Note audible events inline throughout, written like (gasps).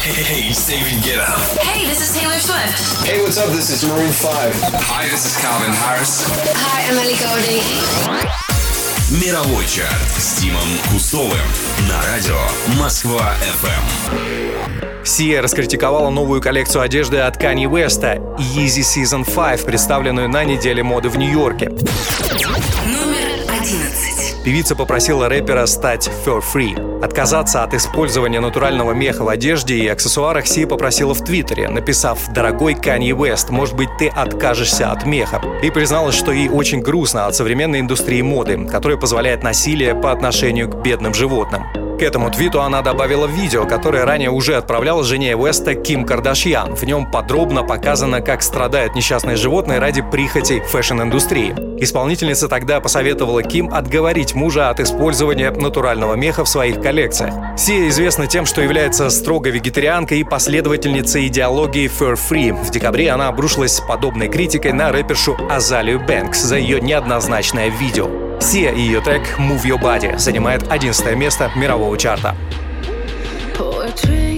Hey, it's David Guetta. Hey, this is Taylor Swift. Hey, what's up? This is Maroon 5. Hi, this is Calvin Harris. Hi, I'm Ellie Goulding. Мировой чарт с Тимом Кустовым на радио Москва FM. Сия раскритиковала новую коллекцию одежды от Kanye West Yeezy Season 5, представленную на неделе моды в Нью-Йорке. Одиннадцать. Певица попросила рэпера стать for free. Отказаться от использования натурального меха в одежде и аксессуарах Си попросила в Твиттере, написав «Дорогой Канье Уэст, может быть, ты откажешься от меха?» И призналась, что ей очень грустно от современной индустрии моды, которая позволяет насилие по отношению к бедным животным. К этому твиту она добавила видео, которое ранее уже отправляла жене Уэста Ким Кардашьян. В нем подробно показано, как страдают несчастные животные ради прихотей fashion -индустрии. Исполнительница тогда посоветовала Ким отговорить мужа от использования натурального меха в своих коллекциях. Сия известна тем, что является строго вегетарианкой и последовательницей идеологии Fur Free. В декабре она обрушилась с подобной критикой на рэпершу Азалию Бэнкс за ее неоднозначное видео. Сия и ее трек «Move Your Body» занимает 11 место мирового чарта. Poetry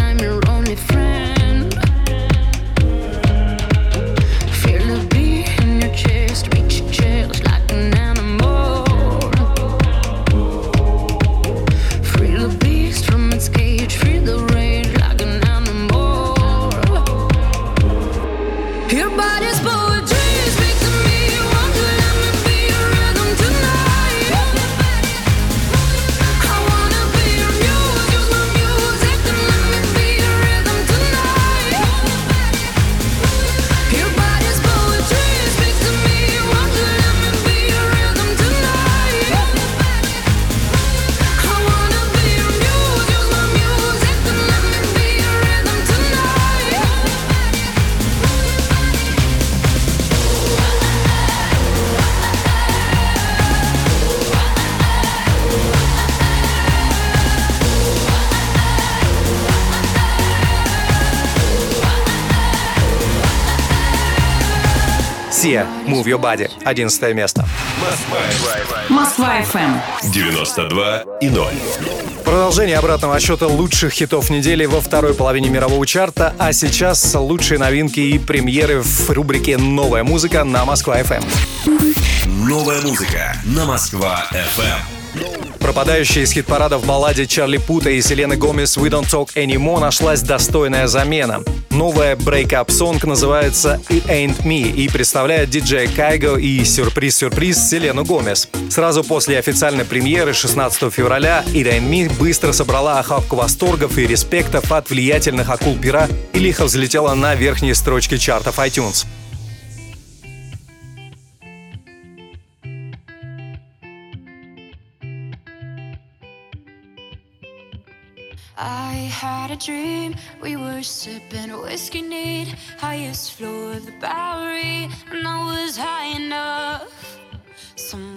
I'm Сия «Move Your Body» 11 место. Москва FM. 92 и 0. Продолжение обратного отсчета лучших хитов недели во второй половине мирового чарта, а сейчас лучшие новинки и премьеры в рубрике «Новая музыка» на Москва FM. Новая музыка на Москва FM. Пропадающая из хит-парада в балладе Чарли Пута и Селены Гомес «We Don't Talk Anymore» нашлась достойная замена. Новая breakup song называется «It Ain't Me» и представляет диджей Кайго и сюрприз-сюрприз Селену Гомес. Сразу после официальной премьеры 16 февраля «It Ain't Me» быстро собрала охапку восторгов и респектов от влиятельных акул пера и лихо взлетела на верхние строчки чартов iTunes. I had a dream, we were sipping whiskey neat, highest floor of the Bowery, and I was high enough. Somewhere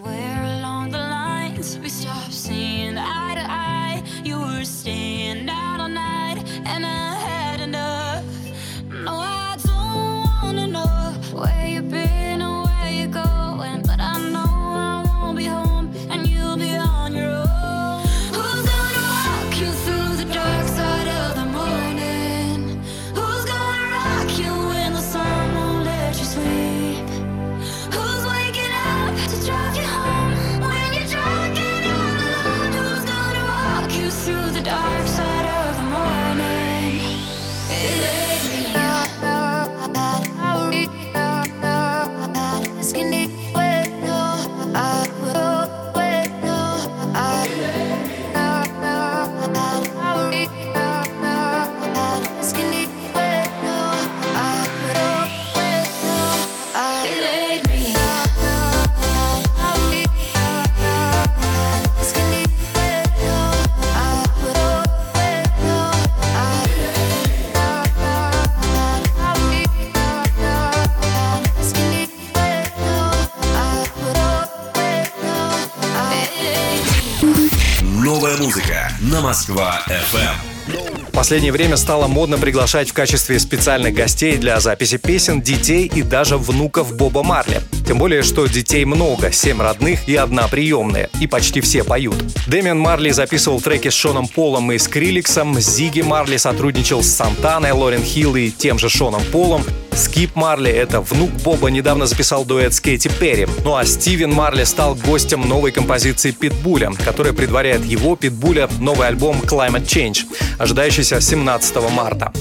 на Москва-ФМ. В последнее время стало модно приглашать в качестве специальных гостей для записи песен детей и даже внуков Боба Марли. Тем более, что детей много, семь родных и одна приемная, и почти все поют. Дэмиан Марли записывал треки с Шоном Полом и Скриликсом, Зиги Марли сотрудничал с Сантаной, Лорен Хилл и тем же Шоном Полом, Скип Марли, это внук Боба, недавно записал дуэт с Кэти Перри. Ну а Стивен Марли стал гостем новой композиции Питбуля, которая предваряет его, Питбуля, новый альбом Climate Change, ожидающийся 17 марта.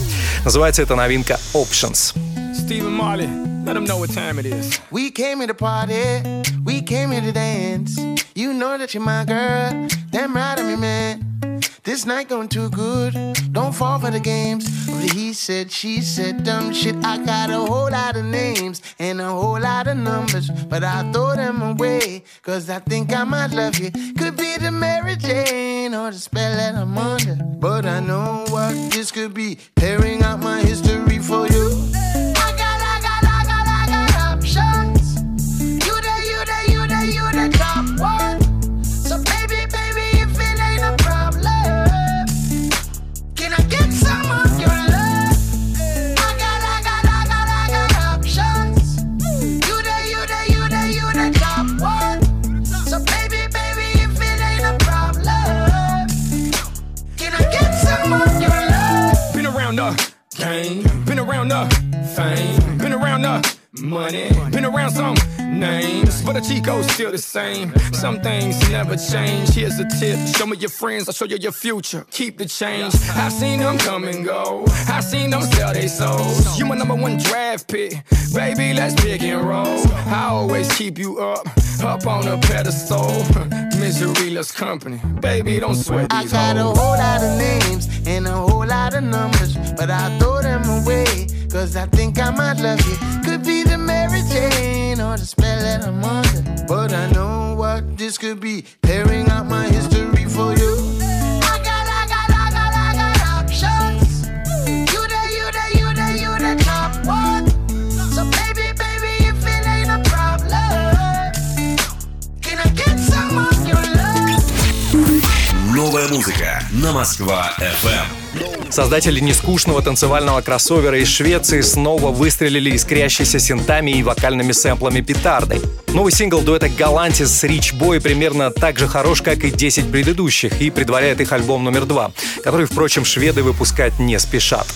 Называется эта новинка Options. Stephen Marley, let them know what time it is. We came here to party, we came here to dance. You know that you're my girl, damn right I'm your man. This night going too good. Don't fall for the games. He said, she said, dumb shit. I got a whole lot of names and a whole lot of numbers, but I throw them away. Cause I think I might love you. Could be the Mary Jane or the spell that I'm under. But I know what this could be. Tearing out my history for you. Names, but the Chico's still the same. Some things never change. Here's a tip: show me your friends, I'll show you your future. Keep the change. I've seen them come and go. I've seen them sell their souls. You my number one draft pick, baby. Let's pick and roll. I always keep you up, up on a pedestal. (laughs) Miseryless company, baby. Don't sweat these I got hoes. a whole lot of names and a whole lot of numbers, but I throw them away. Cause I think I might love you. Could be Mary Jane or the spell that I'm under. But I know what this could be. Tearing out my history for you. Новая музыка на Москва-ФМ. Создатели нескучного танцевального кроссовера из Швеции снова выстрелили искрящейся синтами и вокальными сэмплами петардой. Новый сингл дуэта Галантис с Рич Бой примерно так же хорош, как и 10 предыдущих, и предваряет их альбом номер два, который, впрочем, шведы выпускать не спешат.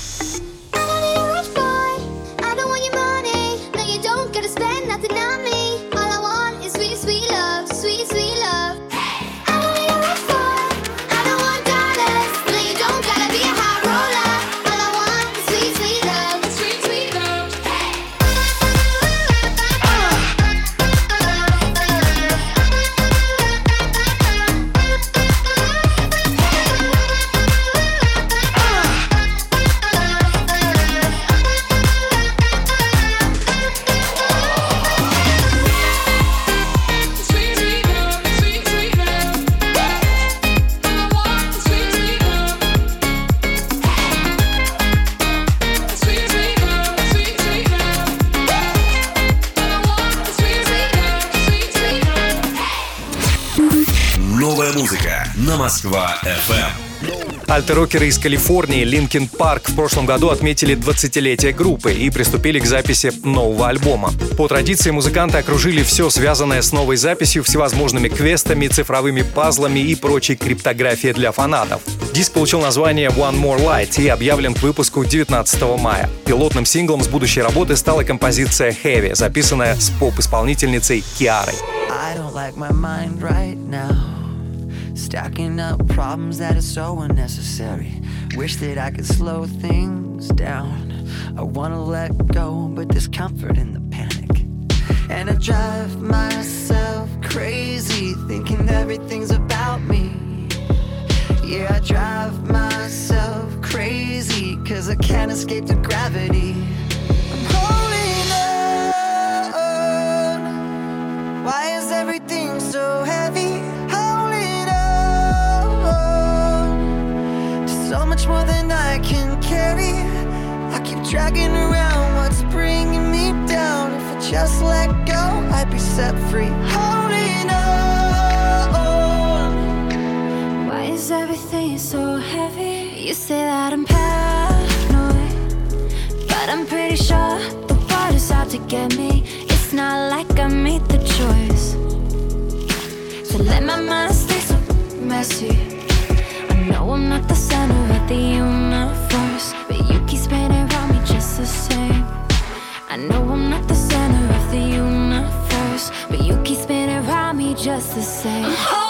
Москва-ФМ. Альтерокеры из Калифорнии Linkin Park в прошлом году отметили 20-летие группы и приступили к записи нового альбома. По традиции музыканты окружили все связанное с новой записью всевозможными квестами, цифровыми пазлами и прочей криптографией для фанатов. Диск получил название One More Light и объявлен к выпуску 19 мая. Пилотным синглом с будущей работы стала композиция Heavy, записанная с поп-исполнительницей Киарой. I don't like my mind right now. Stacking up problems that are so unnecessary. Wish that I could slow things down. I wanna let go, but there's comfort in the panic. And I drive myself crazy, thinking everything's about me. Yeah, I drive myself crazy, cause I can't escape the gravity. Dragging around what's bringing me down. If I just let go, I'd be set free. Holding on. Why is everything so heavy? You say that I'm paranoid, but I'm pretty sure the world is out to get me. It's not like I made the choice to let my mind stay so messy. I know I'm not the center of the universe, the same. (gasps) Oh,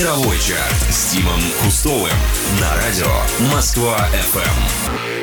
Мировой чарт с Тимом Кустовым на радио Москва FM.